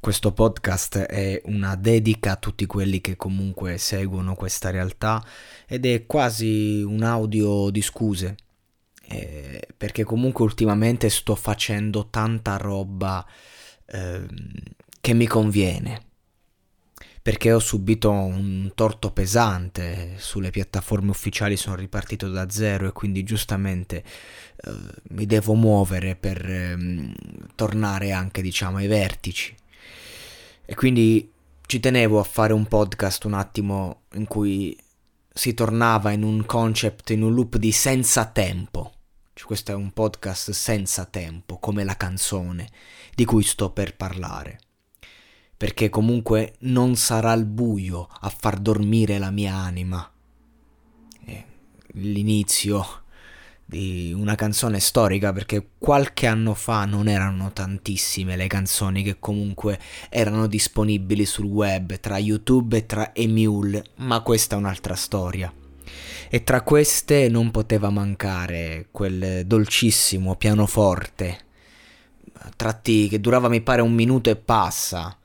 Questo podcast è una dedica a tutti quelli che comunque seguono questa realtà ed è quasi un audio di scuse. Eh, perché comunque ultimamente sto facendo tanta roba eh, che mi conviene perché ho subito un torto pesante, sulle piattaforme ufficiali sono ripartito da zero e quindi giustamente eh, mi devo muovere per eh, tornare anche diciamo ai vertici. E quindi ci tenevo a fare un podcast un attimo in cui si tornava in un concept, in un loop di senza tempo. Cioè, questo è un podcast senza tempo, come la canzone di cui sto per parlare perché comunque non sarà il buio a far dormire la mia anima. E l'inizio di una canzone storica perché qualche anno fa non erano tantissime le canzoni che comunque erano disponibili sul web tra YouTube e tra Emule, ma questa è un'altra storia. E tra queste non poteva mancare quel dolcissimo pianoforte, tratti che durava mi pare un minuto e passa,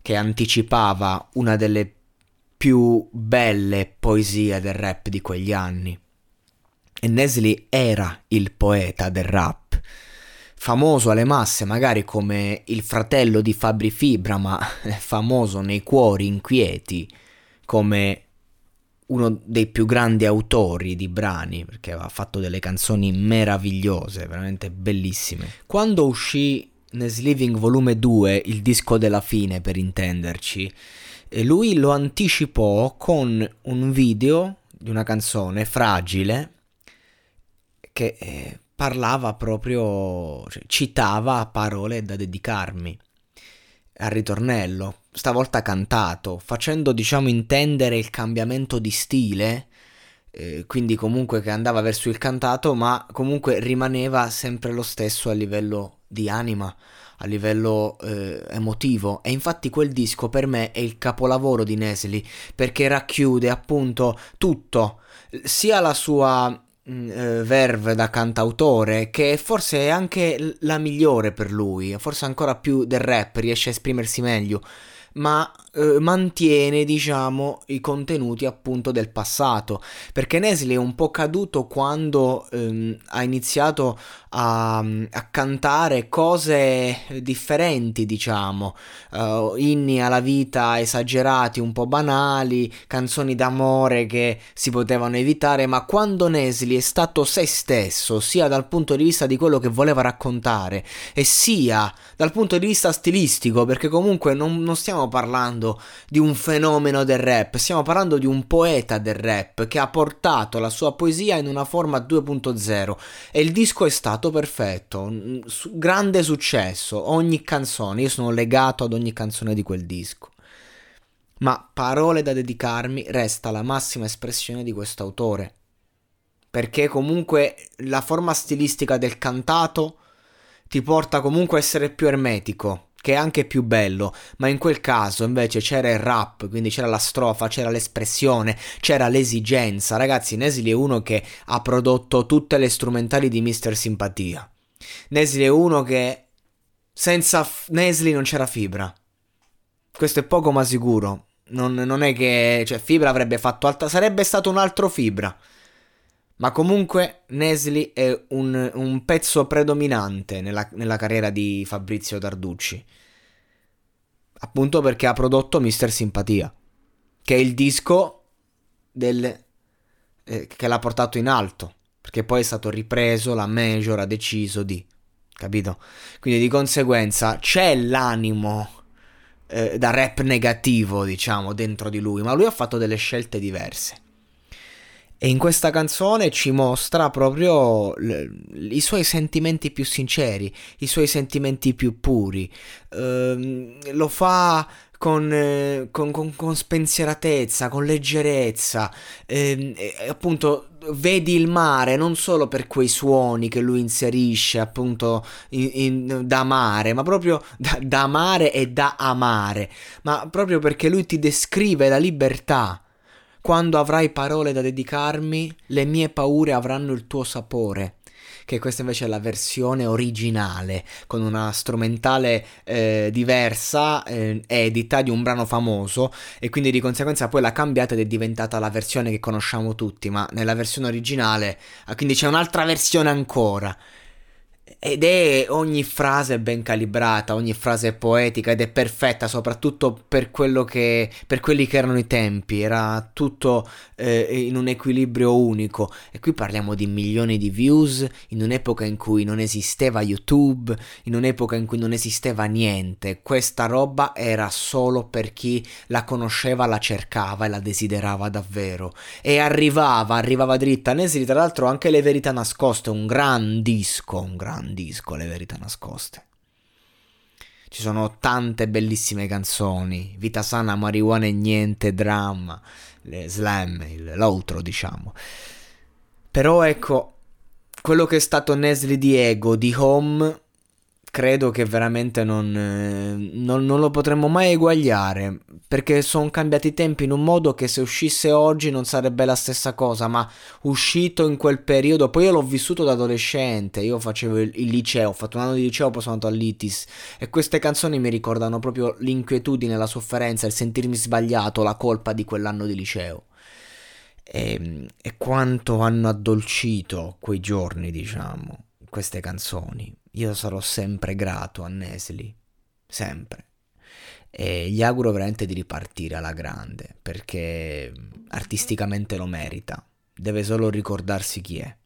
che anticipava una delle più belle poesie del rap di quegli anni. E Nesli era il poeta del rap, famoso alle masse magari come il fratello di Fabri Fibra, ma famoso nei cuori inquieti come uno dei più grandi autori di brani, perché aveva fatto delle canzoni meravigliose, veramente bellissime. Quando uscì Nesliving volume 2, il disco della fine per intenderci, lui lo anticipò con un video di una canzone fragile che eh, parlava proprio, cioè, citava parole da dedicarmi al ritornello, stavolta cantato, facendo diciamo intendere il cambiamento di stile, eh, quindi comunque che andava verso il cantato, ma comunque rimaneva sempre lo stesso a livello di anima, a livello eh, emotivo. E infatti quel disco per me è il capolavoro di Nesli perché racchiude appunto tutto, sia la sua verve da cantautore che forse è anche la migliore per lui, forse ancora più del rap, riesce a esprimersi meglio ma eh, mantiene, diciamo, i contenuti appunto del passato. Perché Nesli è un po' caduto quando ehm, ha iniziato a, a, cantare cose differenti, diciamo, uh, inni alla vita esagerati, un po' banali, canzoni d'amore che si potevano evitare, ma quando Nesli è stato se stesso, sia dal punto di vista di quello che voleva raccontare, e sia dal punto di vista stilistico, perché comunque non, non stiamo parlando di un fenomeno del rap, stiamo parlando di un poeta del rap che ha portato la sua poesia in una forma 2.0 e il disco è stato perfetto, grande successo, ogni canzone, io sono legato ad ogni canzone di quel disco. Ma parole da dedicarmi resta la massima espressione di questo autore. Perché comunque la forma stilistica del cantato ti porta comunque a essere più ermetico, che è anche più bello, ma in quel caso invece c'era il rap, quindi c'era la strofa, c'era l'espressione, c'era l'esigenza. Ragazzi, Nesli è uno che ha prodotto tutte le strumentali di Mister Simpatia. Nesli è uno che senza f- Nesli non c'era fibra. Questo è poco ma sicuro. Non, non è che cioè, Fibra avrebbe fatto alta, sarebbe stato un altro Fibra. Ma comunque Nesli è un, un pezzo predominante nella, nella, carriera di Fabrizio Tarducci. Appunto perché ha prodotto Mister Simpatia, che è il disco del, eh, che l'ha portato in alto. Perché poi è stato ripreso, la Major ha deciso di... Capito? Quindi di conseguenza c'è l'animo eh, da rap negativo, diciamo, dentro di lui, ma lui ha fatto delle scelte diverse. E in questa canzone ci mostra proprio l- i suoi sentimenti più sinceri, i suoi sentimenti più puri. Uh, lo fa con, eh, con, con, con, spensieratezza, con leggerezza. Eh, appunto, vedi il mare non solo per quei suoni che lui inserisce appunto in, in, da mare, ma proprio da, da amare e da amare, ma proprio perché lui ti descrive la libertà quando avrai parole da dedicarmi, le mie paure avranno il tuo sapore. Che questa invece è la versione originale, con una strumentale eh, diversa, eh, edita di un brano famoso, e quindi di conseguenza poi l'ha cambiata ed è diventata la versione che conosciamo tutti, ma nella versione originale, ah, quindi c'è un'altra versione ancora. Ed è ogni frase ben calibrata, ogni frase è poetica ed è perfetta, soprattutto per quello che per quelli che erano i tempi, era tutto eh, in un equilibrio unico. E qui parliamo di milioni di views in un'epoca in cui non esisteva YouTube, in un'epoca in cui non esisteva niente. Questa roba era solo per chi la conosceva, la cercava e la desiderava davvero. E arrivava, arrivava dritta. Nesri, tra l'altro, anche Le Verità Nascoste, un gran disco, un gran disco Le verità nascoste. Ci sono tante bellissime canzoni, Vita sana, marijuana e niente, dramma, slam, l'outro diciamo. Però ecco, quello che è stato Nesli di Ego, di Home, credo che veramente non, eh, non, non, lo potremmo mai eguagliare perché sono cambiati i tempi in un modo che se uscisse oggi non sarebbe la stessa cosa ma uscito in quel periodo poi io l'ho vissuto da adolescente io facevo il, il liceo ho fatto un anno di liceo poi sono andato all'ITIS e queste canzoni mi ricordano proprio l'inquietudine la sofferenza il sentirmi sbagliato la colpa di quell'anno di liceo. E, e quanto hanno addolcito quei giorni diciamo queste canzoni io sarò sempre grato a Nesli, sempre. E gli auguro veramente di ripartire alla grande, perché artisticamente lo merita. Deve solo ricordarsi chi è.